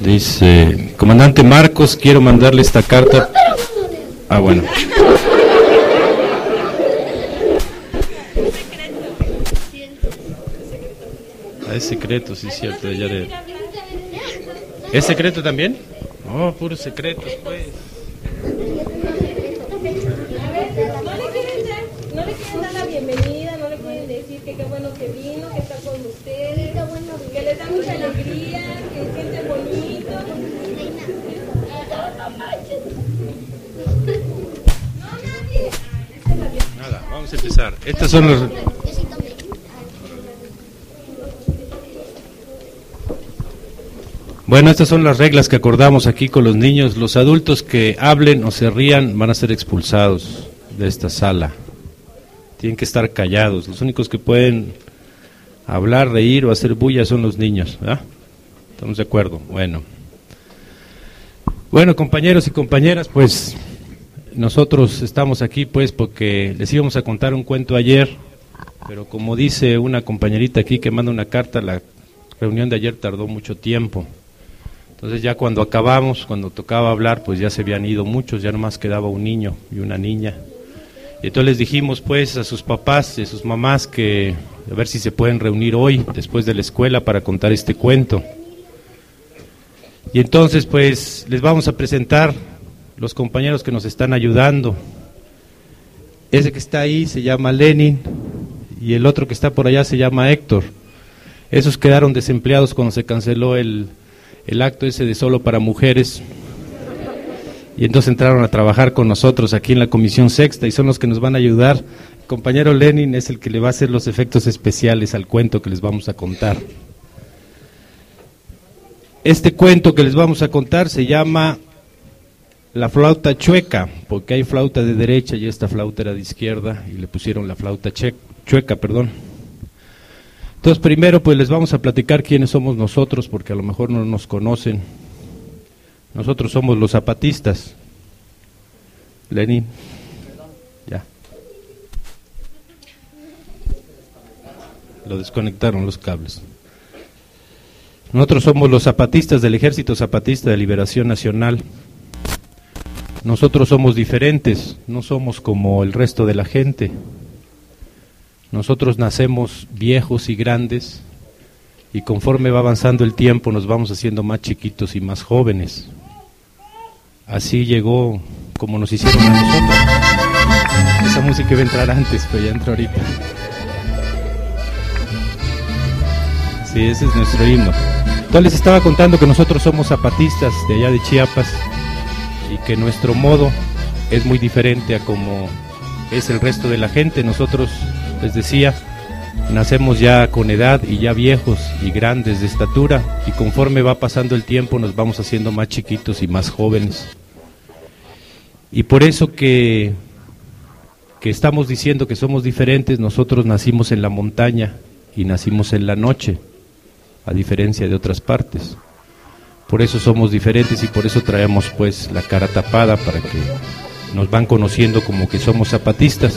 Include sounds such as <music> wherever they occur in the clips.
Dice, comandante Marcos, quiero mandarle esta carta. Ah, bueno. Ah, es secreto, sí, cierto. Ya. ¿Es secreto también? No, puro secreto, pues. Vamos son. Bueno, estas son las reglas que acordamos aquí con los niños. Los adultos que hablen o se rían van a ser expulsados de esta sala. Tienen que estar callados. Los únicos que pueden hablar, reír o hacer bulla son los niños. ¿Estamos de acuerdo? Bueno. Bueno, compañeros y compañeras, pues nosotros estamos aquí pues porque les íbamos a contar un cuento ayer, pero como dice una compañerita aquí que manda una carta, la reunión de ayer tardó mucho tiempo. Entonces ya cuando acabamos, cuando tocaba hablar, pues ya se habían ido muchos, ya nomás quedaba un niño y una niña. Y entonces les dijimos pues a sus papás y a sus mamás que a ver si se pueden reunir hoy, después de la escuela, para contar este cuento. Y entonces pues les vamos a presentar los compañeros que nos están ayudando. Ese que está ahí se llama Lenin y el otro que está por allá se llama Héctor. Esos quedaron desempleados cuando se canceló el, el acto ese de solo para mujeres. Y entonces entraron a trabajar con nosotros aquí en la Comisión Sexta y son los que nos van a ayudar. El compañero Lenin es el que le va a hacer los efectos especiales al cuento que les vamos a contar. Este cuento que les vamos a contar se llama La flauta chueca, porque hay flauta de derecha y esta flauta era de izquierda y le pusieron la flauta chueca, perdón. Entonces, primero, pues les vamos a platicar quiénes somos nosotros, porque a lo mejor no nos conocen. Nosotros somos los zapatistas. Lenin. Ya. Lo desconectaron los cables. Nosotros somos los zapatistas del Ejército Zapatista de Liberación Nacional. Nosotros somos diferentes, no somos como el resto de la gente. Nosotros nacemos viejos y grandes y conforme va avanzando el tiempo nos vamos haciendo más chiquitos y más jóvenes. Así llegó como nos hicieron a nosotros. Esa música iba a entrar antes, pero ya entró ahorita. Sí, ese es nuestro himno. Entonces les estaba contando que nosotros somos zapatistas de allá de Chiapas y que nuestro modo es muy diferente a como es el resto de la gente. Nosotros, les decía, nacemos ya con edad y ya viejos y grandes de estatura y conforme va pasando el tiempo nos vamos haciendo más chiquitos y más jóvenes. Y por eso que, que estamos diciendo que somos diferentes, nosotros nacimos en la montaña y nacimos en la noche, a diferencia de otras partes. Por eso somos diferentes y por eso traemos pues la cara tapada para que nos van conociendo como que somos zapatistas.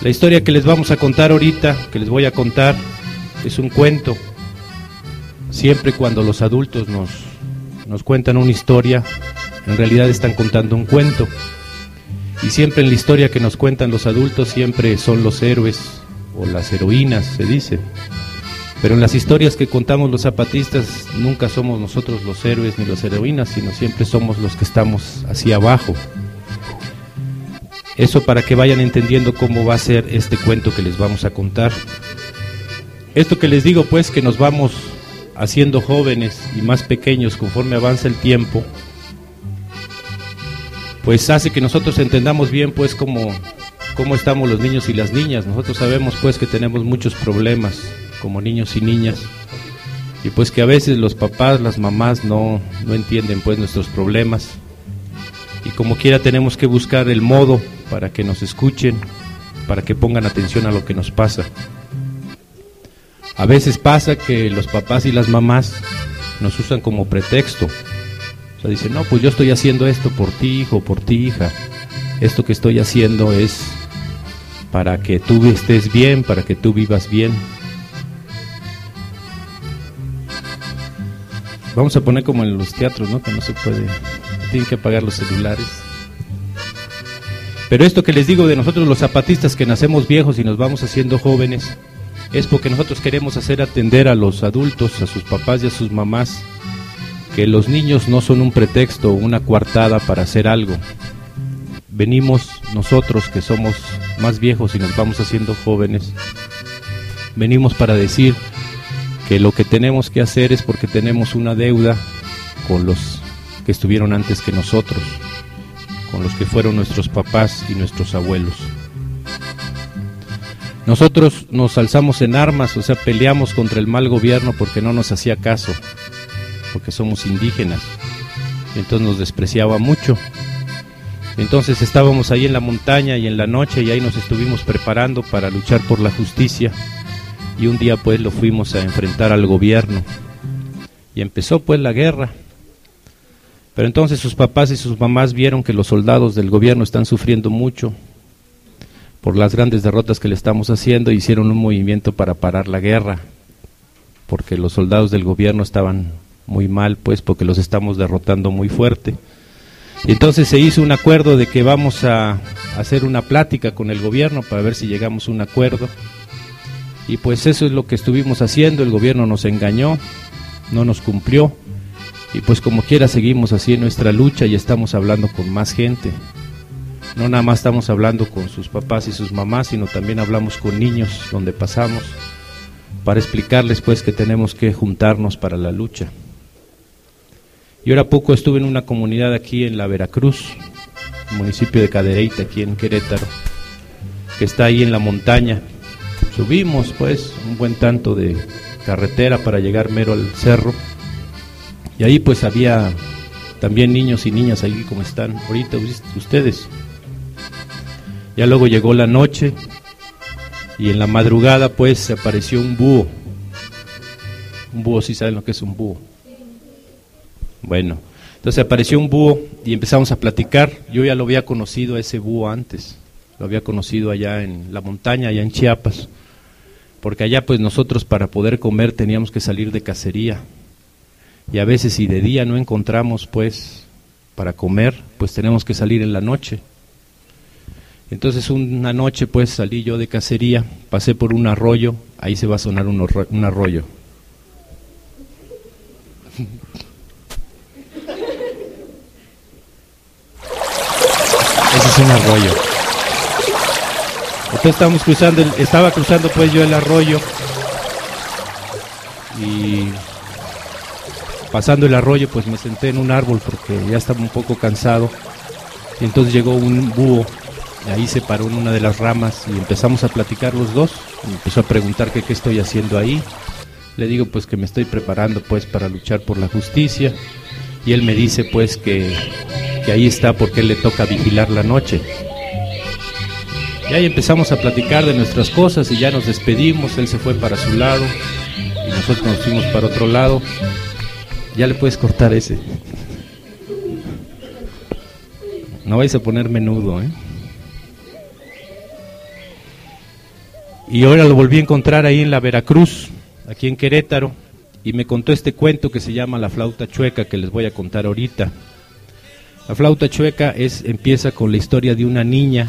La historia que les vamos a contar ahorita, que les voy a contar, es un cuento. Siempre cuando los adultos nos, nos cuentan una historia, en realidad están contando un cuento. Y siempre en la historia que nos cuentan los adultos, siempre son los héroes o las heroínas, se dice. Pero en las historias que contamos los zapatistas, nunca somos nosotros los héroes ni las heroínas, sino siempre somos los que estamos hacia abajo. Eso para que vayan entendiendo cómo va a ser este cuento que les vamos a contar. Esto que les digo pues que nos vamos haciendo jóvenes y más pequeños conforme avanza el tiempo, pues hace que nosotros entendamos bien pues cómo, cómo estamos los niños y las niñas. Nosotros sabemos pues que tenemos muchos problemas como niños y niñas y pues que a veces los papás, las mamás no, no entienden pues nuestros problemas y como quiera tenemos que buscar el modo para que nos escuchen, para que pongan atención a lo que nos pasa. A veces pasa que los papás y las mamás nos usan como pretexto. O sea, dicen, no, pues yo estoy haciendo esto por ti, hijo, por ti, hija. Esto que estoy haciendo es para que tú estés bien, para que tú vivas bien. Vamos a poner como en los teatros, ¿no? Que no se puede, tienen que apagar los celulares. Pero esto que les digo de nosotros los zapatistas que nacemos viejos y nos vamos haciendo jóvenes, es porque nosotros queremos hacer atender a los adultos, a sus papás y a sus mamás, que los niños no son un pretexto o una coartada para hacer algo. Venimos nosotros que somos más viejos y nos vamos haciendo jóvenes, venimos para decir, que lo que tenemos que hacer es porque tenemos una deuda con los que estuvieron antes que nosotros, con los que fueron nuestros papás y nuestros abuelos. Nosotros nos alzamos en armas, o sea, peleamos contra el mal gobierno porque no nos hacía caso, porque somos indígenas. Entonces nos despreciaba mucho. Entonces estábamos ahí en la montaña y en la noche y ahí nos estuvimos preparando para luchar por la justicia y un día pues lo fuimos a enfrentar al gobierno y empezó pues la guerra. Pero entonces sus papás y sus mamás vieron que los soldados del gobierno están sufriendo mucho por las grandes derrotas que le estamos haciendo e hicieron un movimiento para parar la guerra, porque los soldados del gobierno estaban muy mal, pues porque los estamos derrotando muy fuerte. Y entonces se hizo un acuerdo de que vamos a hacer una plática con el gobierno para ver si llegamos a un acuerdo. Y pues eso es lo que estuvimos haciendo, el gobierno nos engañó, no nos cumplió. Y pues como quiera seguimos así en nuestra lucha y estamos hablando con más gente. No nada más estamos hablando con sus papás y sus mamás, sino también hablamos con niños donde pasamos para explicarles pues que tenemos que juntarnos para la lucha. Y ahora poco estuve en una comunidad aquí en la Veracruz, municipio de Cadereyta, aquí en Querétaro, que está ahí en la montaña Subimos pues un buen tanto de carretera para llegar mero al cerro. Y ahí pues había también niños y niñas ahí como están ahorita ustedes. Ya luego llegó la noche y en la madrugada pues se apareció un búho. Un búho, ¿sí saben lo que es un búho? Bueno, entonces apareció un búho y empezamos a platicar. Yo ya lo había conocido a ese búho antes, lo había conocido allá en la montaña, allá en Chiapas porque allá pues nosotros para poder comer teníamos que salir de cacería. Y a veces si de día no encontramos pues para comer, pues tenemos que salir en la noche. Entonces una noche pues salí yo de cacería, pasé por un arroyo, ahí se va a sonar un, arroyo. <laughs> Ese es un arroyo. Entonces estábamos cruzando, estaba cruzando pues yo el arroyo y pasando el arroyo pues me senté en un árbol porque ya estaba un poco cansado. Y entonces llegó un búho ahí se paró en una de las ramas y empezamos a platicar los dos. Me empezó a preguntar qué estoy haciendo ahí. Le digo pues que me estoy preparando pues para luchar por la justicia y él me dice pues que, que ahí está porque le toca vigilar la noche. Y ahí empezamos a platicar de nuestras cosas y ya nos despedimos, él se fue para su lado y nosotros nos fuimos para otro lado. Ya le puedes cortar ese. No vais a poner menudo, ¿eh? Y ahora lo volví a encontrar ahí en la Veracruz, aquí en Querétaro, y me contó este cuento que se llama La flauta chueca que les voy a contar ahorita. La flauta chueca es empieza con la historia de una niña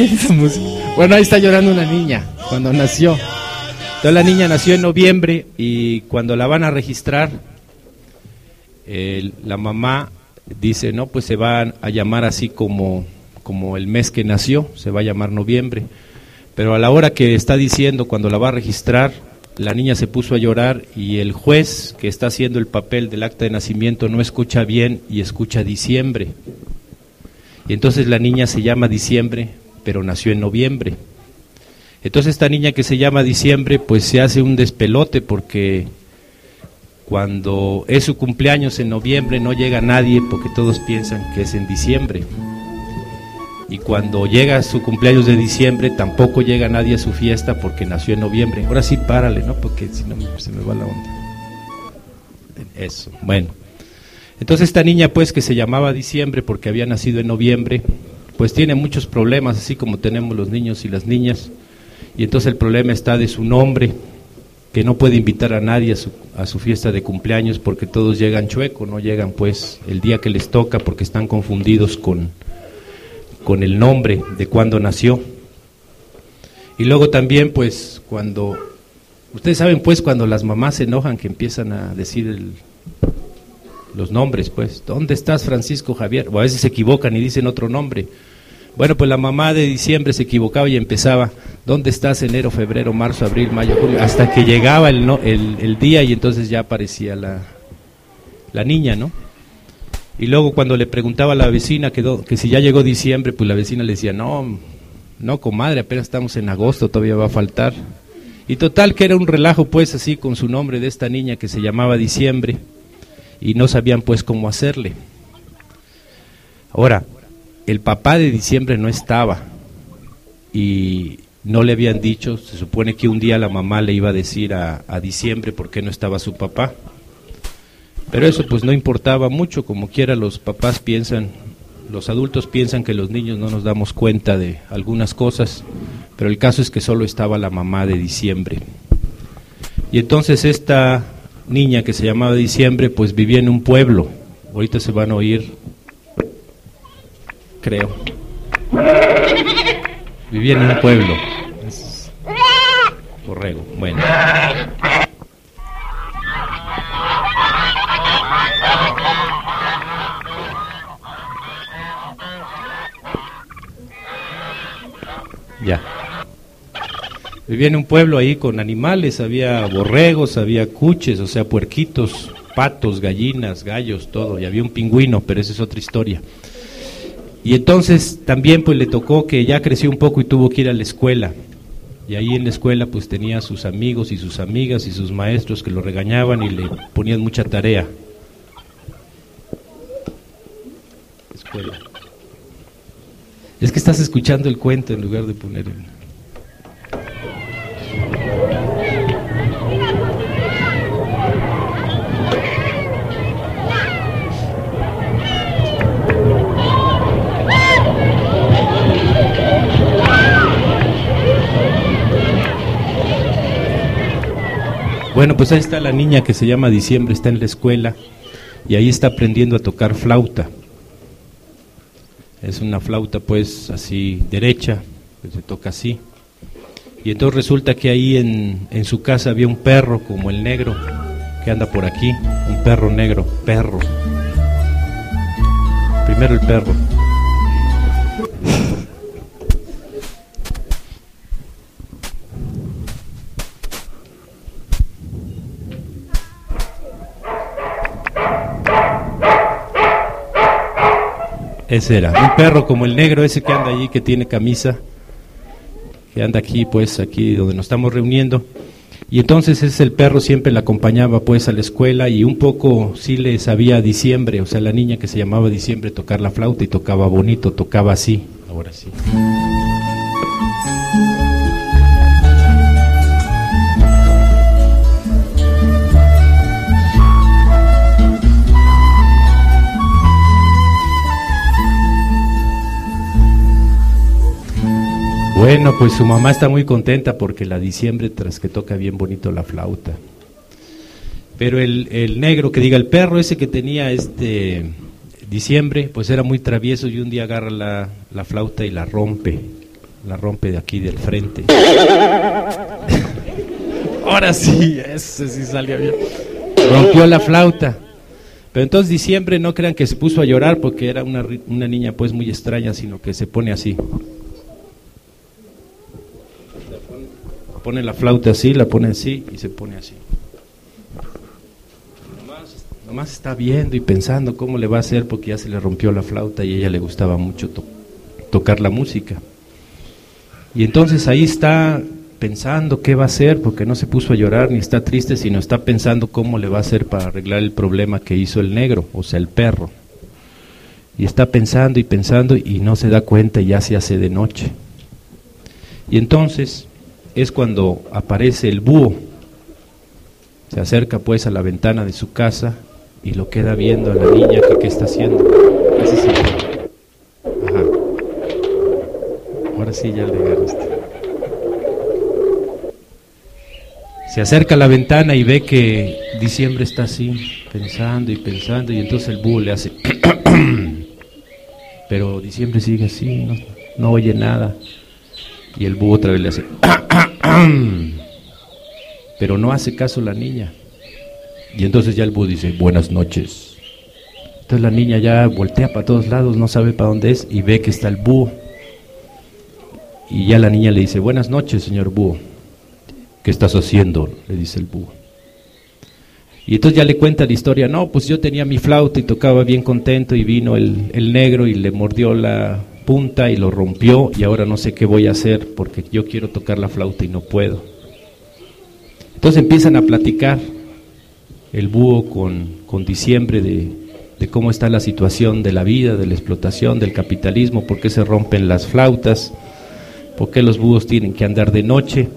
<laughs> Bueno, ahí está llorando una niña cuando nació. Entonces la niña nació en noviembre y cuando la van a registrar, la mamá dice, no, pues se va a llamar así como, como el mes que nació, se va a llamar noviembre. Pero a la hora que está diciendo, cuando la va a registrar, la niña se puso a llorar y el juez que está haciendo el papel del acta de nacimiento no escucha bien y escucha diciembre. Y entonces la niña se llama diciembre pero nació en noviembre. Entonces esta niña que se llama diciembre, pues se hace un despelote porque Cuando es su cumpleaños en noviembre no llega nadie porque todos piensan que es en diciembre. Y cuando llega su cumpleaños de diciembre tampoco llega nadie a su fiesta porque nació en noviembre. Ahora sí, párale, ¿no? Porque si no se me va la onda. Eso, bueno. Entonces esta niña pues que se llamaba diciembre porque había nacido en noviembre, pues tiene muchos problemas, así como tenemos los niños y las niñas. Y entonces el problema está de su nombre, que no puede invitar a nadie a su, a su, fiesta de cumpleaños porque todos llegan chueco, no llegan pues el día que les toca porque están confundidos con, con el nombre de cuando nació. Y luego también pues cuando, ustedes saben pues cuando las mamás se enojan que empiezan a decir el, los nombres pues, ¿dónde estás Francisco Javier? O a veces se equivocan y dicen otro nombre. Bueno, pues la mamá de diciembre se equivocaba y empezaba, ¿dónde estás enero, febrero, marzo, abril, mayo, julio? Hasta que llegaba el, no, el, el día y entonces ya aparecía la, la niña, ¿no? Y luego cuando le preguntaba a la vecina que, do, que si ya llegó diciembre, pues la vecina le decía, no, no, comadre, apenas estamos en agosto, todavía va a faltar. Y total que era un relajo pues así con su nombre de esta niña que se llamaba diciembre y no sabían pues cómo hacerle. Ahora, el papá de diciembre no estaba y no le habían dicho, se supone que un día la mamá le iba a decir a, a diciembre por qué no estaba su papá. Pero eso pues no importaba mucho, como quiera los papás piensan, los adultos piensan que los niños no nos damos cuenta de algunas cosas, pero el caso es que solo estaba la mamá de diciembre. Y entonces esta niña que se llamaba Diciembre, pues vivía en un pueblo. Ahorita se van a oír, creo. Vivía en un pueblo. Borrego, bueno. Ya. Vivía en un pueblo ahí con animales, había borregos, había cuches, o sea, puerquitos, patos, gallinas, gallos, todo, y había un pingüino, pero esa es otra historia. Y entonces también pues le tocó que ya creció un poco y tuvo que ir a la escuela. Y ahí en la escuela pues tenía sus amigos y sus amigas y sus maestros que lo regañaban y le ponían mucha tarea. Escuela. Es que estás escuchando el cuento en lugar de poner el... Bueno, pues ahí está la niña que se llama Diciembre, está en la escuela y ahí está aprendiendo a tocar flauta. Es una flauta pues así derecha, que se toca así. Y entonces resulta que ahí en, en su casa había un perro como el negro que anda por aquí, un perro negro, perro. Primero el perro. Ese era, un perro como el negro, ese que anda allí, que tiene camisa, que anda aquí, pues, aquí donde nos estamos reuniendo. Y entonces ese el perro siempre la acompañaba, pues, a la escuela y un poco sí le sabía diciembre, o sea, la niña que se llamaba diciembre tocar la flauta y tocaba bonito, tocaba así, ahora sí. Bueno, pues su mamá está muy contenta porque la diciembre tras que toca bien bonito la flauta. Pero el, el, negro, que diga el perro ese que tenía este diciembre, pues era muy travieso y un día agarra la, la flauta y la rompe, la rompe de aquí del frente. <laughs> Ahora sí, ese sí salió bien. Rompió la flauta. Pero entonces diciembre no crean que se puso a llorar porque era una, una niña pues muy extraña, sino que se pone así. Pone la flauta así, la pone así y se pone así. Nomás, está viendo y pensando cómo le va a hacer porque ya se le rompió la flauta y ella le gustaba mucho to tocar la música. Y entonces ahí está pensando qué va a hacer, porque no se puso a llorar ni está triste, sino está pensando cómo le va a hacer para arreglar el problema que hizo el negro, o sea, el perro. Y está pensando y pensando y no se da cuenta y ya se hace de noche. Y entonces es cuando aparece el búho. Se acerca pues a la ventana de su casa y lo queda viendo a la niña que qué está haciendo. Ajá. Ahora sí ya le agarraste. Se acerca a la ventana y ve que diciembre está así, pensando y pensando, y entonces el búho le hace... <coughs> Pero diciembre sigue así, no, no oye nada. Y el búho otra vez le hace... <coughs> <clears throat> Pero no hace caso la niña. Y entonces ya el búho dice, buenas noches. Entonces la niña ya voltea para todos lados, no sabe para dónde es y ve que está el búho. Y ya la niña le dice, buenas noches, señor búho. ¿Qué estás haciendo? le dice el búho. Y entonces ya le cuenta la historia, no, pues yo tenía mi flauta y tocaba bien contento y vino el, el negro y le mordió la y lo rompió y ahora no sé qué voy a hacer porque yo quiero tocar la flauta y no puedo. Entonces empiezan a platicar el búho con, con diciembre de, de cómo está la situación de la vida, de la explotación, del capitalismo, por qué se rompen las flautas, por qué los búhos tienen que andar de noche.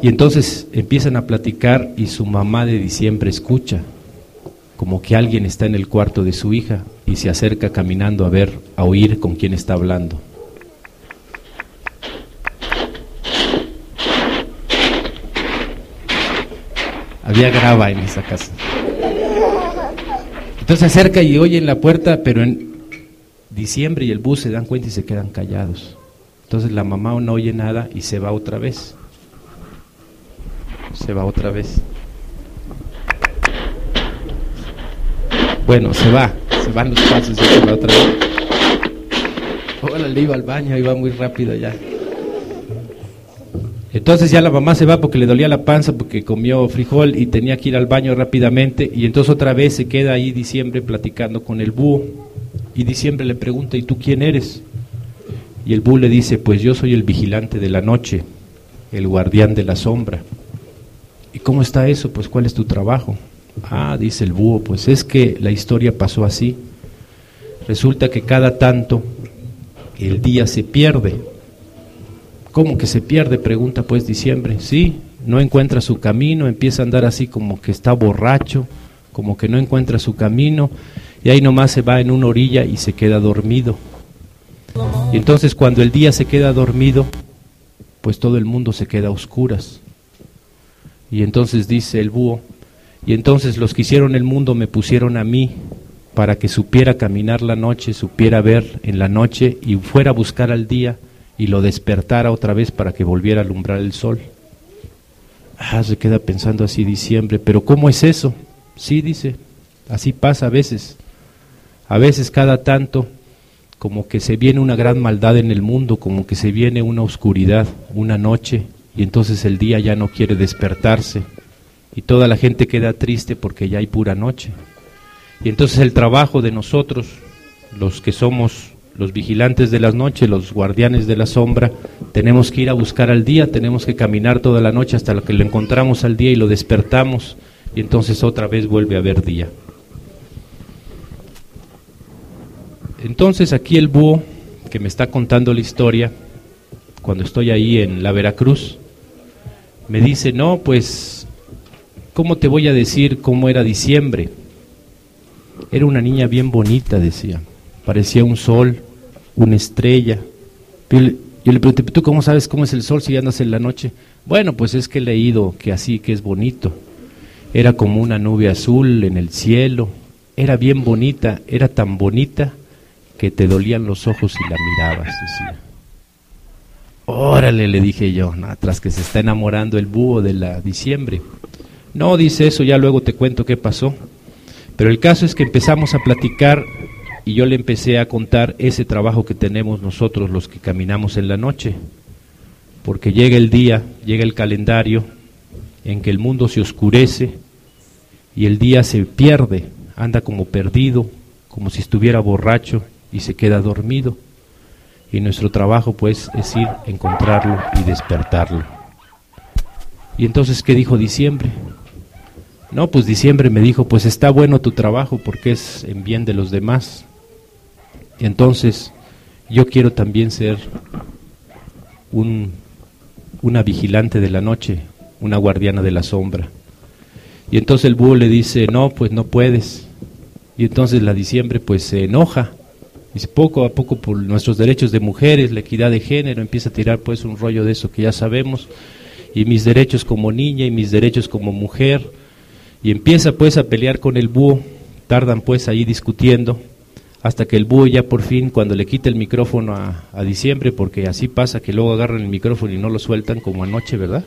Y entonces empiezan a platicar y su mamá de diciembre escucha, como que alguien está en el cuarto de su hija y se acerca caminando a ver, a oír con quién está hablando. Había grava en esa casa. Entonces se acerca y oye en la puerta, pero en diciembre y el bus se dan cuenta y se quedan callados. Entonces la mamá no oye nada y se va otra vez se va otra vez. Bueno, se va, se van los pasos y se va otra vez. Hola, le iba al baño, iba muy rápido ya. Entonces ya la mamá se va porque le dolía la panza porque comió frijol y tenía que ir al baño rápidamente y entonces otra vez se queda ahí diciembre platicando con el búho y diciembre le pregunta ¿y tú quién eres? Y el búho le dice pues yo soy el vigilante de la noche, el guardián de la sombra. ¿Y cómo está eso? Pues ¿cuál es tu trabajo? Ah, dice el búho, pues es que la historia pasó así. Resulta que cada tanto el día se pierde. ¿Cómo que se pierde? Pregunta pues diciembre. Sí, no encuentra su camino, empieza a andar así como que está borracho, como que no encuentra su camino, y ahí nomás se va en una orilla y se queda dormido. Y entonces cuando el día se queda dormido, pues todo el mundo se queda a oscuras. Y entonces dice el búho, y entonces los que hicieron el mundo me pusieron a mí para que supiera caminar la noche, supiera ver en la noche y fuera a buscar al día y lo despertara otra vez para que volviera a alumbrar el sol. Ah, se queda pensando así diciembre, pero ¿cómo es eso? Sí, dice, así pasa a veces. A veces cada tanto como que se viene una gran maldad en el mundo, como que se viene una oscuridad, una noche, y entonces el día ya no quiere despertarse y toda la gente queda triste porque ya hay pura noche. Y entonces el trabajo de nosotros, los que somos los vigilantes de las noches, los guardianes de la sombra, tenemos que ir a buscar al día, tenemos que caminar toda la noche hasta que lo encontramos al día y lo despertamos y entonces otra vez vuelve a haber día. Entonces aquí el búho que me está contando la historia, cuando estoy ahí en la Veracruz, me dice, no, pues, ¿cómo te voy a decir cómo era diciembre? Era una niña bien bonita, decía. Parecía un sol, una estrella. Yo le, pregunté, ¿tú cómo sabes cómo es el sol si andas en la noche? Bueno, pues es que he leído que así, que es bonito. Era como una nube azul en el cielo. Era bien bonita, era tan bonita que te dolían los ojos y la mirabas, decía. Órale, le dije yo, tras que se está enamorando el búho de la diciembre. No, dice eso, ya luego te cuento qué pasó. Pero el caso es que empezamos a platicar y yo le empecé a contar ese trabajo que tenemos nosotros los que caminamos en la noche. Porque llega el día, llega el calendario en que el mundo se oscurece y el día se pierde, anda como perdido, como si estuviera borracho y se queda dormido y nuestro trabajo pues es ir, encontrarlo y despertarlo. Y entonces, ¿qué dijo diciembre? No, pues diciembre me dijo, pues está bueno tu trabajo porque es en bien de los demás. Entonces, yo quiero también ser un, una vigilante de la noche, una guardiana de la sombra. Y entonces el búho le dice, no, pues no puedes. Y entonces la diciembre pues se enoja. Dice, poco a poco por nuestros derechos de mujeres, la equidad de género, empieza a tirar pues un rollo de eso que ya sabemos. Y mis derechos como niña y mis derechos como mujer. Y empieza pues a pelear con el búho. Tardan pues ahí discutiendo hasta que el búho ya por fin, cuando le quita el micrófono a, a, diciembre, porque así pasa que luego agarran el micrófono y no lo sueltan como anoche, ¿verdad?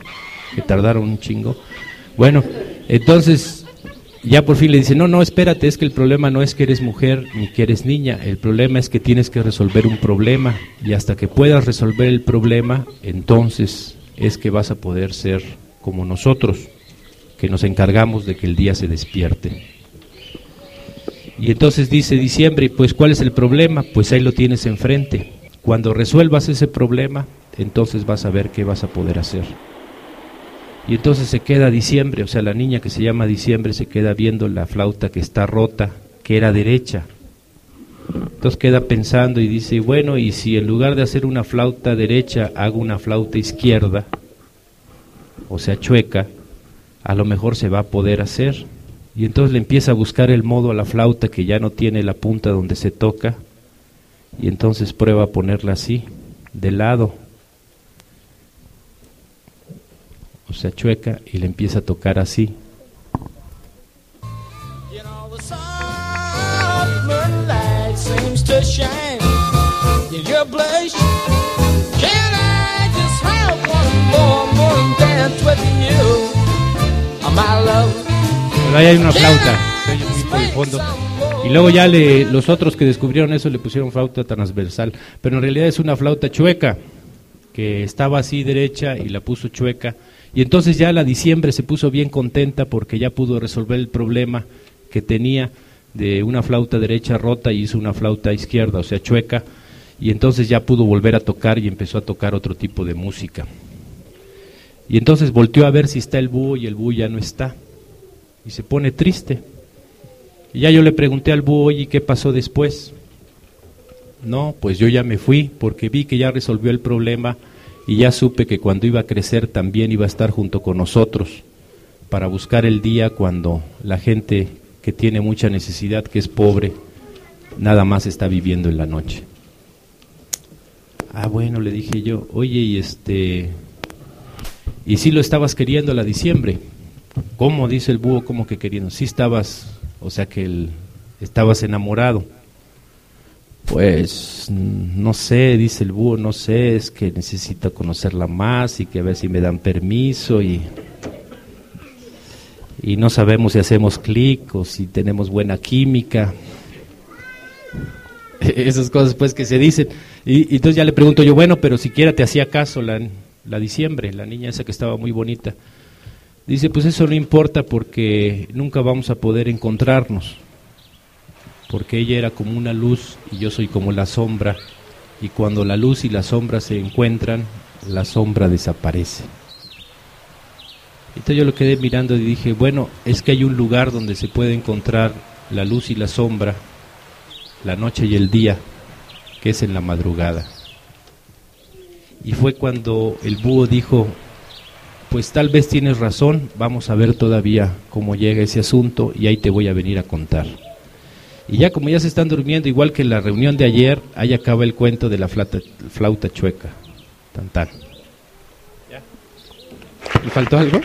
Que tardaron un chingo. Bueno, entonces ya por fin le dice, no, no, espérate, es que el problema no es que eres mujer ni que eres niña, el problema es que tienes que resolver un problema y hasta que puedas resolver el problema, entonces es que vas a poder ser como nosotros, que nos encargamos de que el día se despierte. Y entonces dice diciembre, pues ¿cuál es el problema? Pues ahí lo tienes enfrente. Cuando resuelvas ese problema, entonces vas a ver qué vas a poder hacer. Y entonces se queda diciembre, o sea, la niña que se llama diciembre se queda viendo la flauta que está rota, que era derecha. Entonces queda pensando y dice, bueno, y si en lugar de hacer una flauta derecha hago una flauta izquierda, o sea, chueca, a lo mejor se va a poder hacer. Y entonces le empieza a buscar el modo a la flauta que ya no tiene la punta donde se toca. Y entonces prueba a ponerla así, de lado. O sea, chueca y le empieza a tocar así. Ahí hay una flauta. Y luego ya le, los otros que descubrieron eso le pusieron flauta transversal, pero en realidad es una flauta chueca, que estaba así derecha y la puso chueca. Y entonces ya la diciembre se puso bien contenta porque ya pudo resolver el problema que tenía de una flauta derecha rota y hizo una flauta izquierda, o sea, chueca, y entonces ya pudo volver a tocar y empezó a tocar otro tipo de música. Y entonces volteó a ver si está el búho y el búho ya no está. Y se pone triste. Y ya yo le pregunté al búho, oye, ¿qué pasó después? No, pues yo ya me fui porque vi que ya resolvió el problema y ya supe que cuando iba a crecer también iba a estar junto con nosotros para buscar el día cuando la gente que tiene mucha necesidad, que es pobre, nada más está viviendo en la noche. Ah, bueno, le dije yo, oye, y este, y si lo estabas queriendo la diciembre. ¿Cómo? Dice el búho, ¿cómo que queriendo? Sí estabas, o sea que el, estabas enamorado. Pues no sé, dice el búho, no sé, es que necesito conocerla más y que a ver si me dan permiso y, y no sabemos si hacemos clic o si tenemos buena química. <laughs> Esas cosas pues que se dicen. Y, y entonces ya le pregunto yo, bueno, pero siquiera te hacía caso la, la diciembre, la niña esa que estaba muy bonita. Dice, pues eso no importa porque nunca vamos a poder encontrarnos, porque ella era como una luz y yo soy como la sombra, y cuando la luz y la sombra se encuentran, la sombra desaparece. Entonces yo lo quedé mirando y dije, bueno, es que hay un lugar donde se puede encontrar la luz y la sombra, la noche y el día, que es en la madrugada. Y fue cuando el búho dijo, pues tal vez tienes razón, vamos a ver todavía cómo llega ese asunto y ahí te voy a venir a contar. Y ya como ya se están durmiendo, igual que en la reunión de ayer, ahí acaba el cuento de la flauta, flauta chueca. Tan tan. ¿Y faltó algo?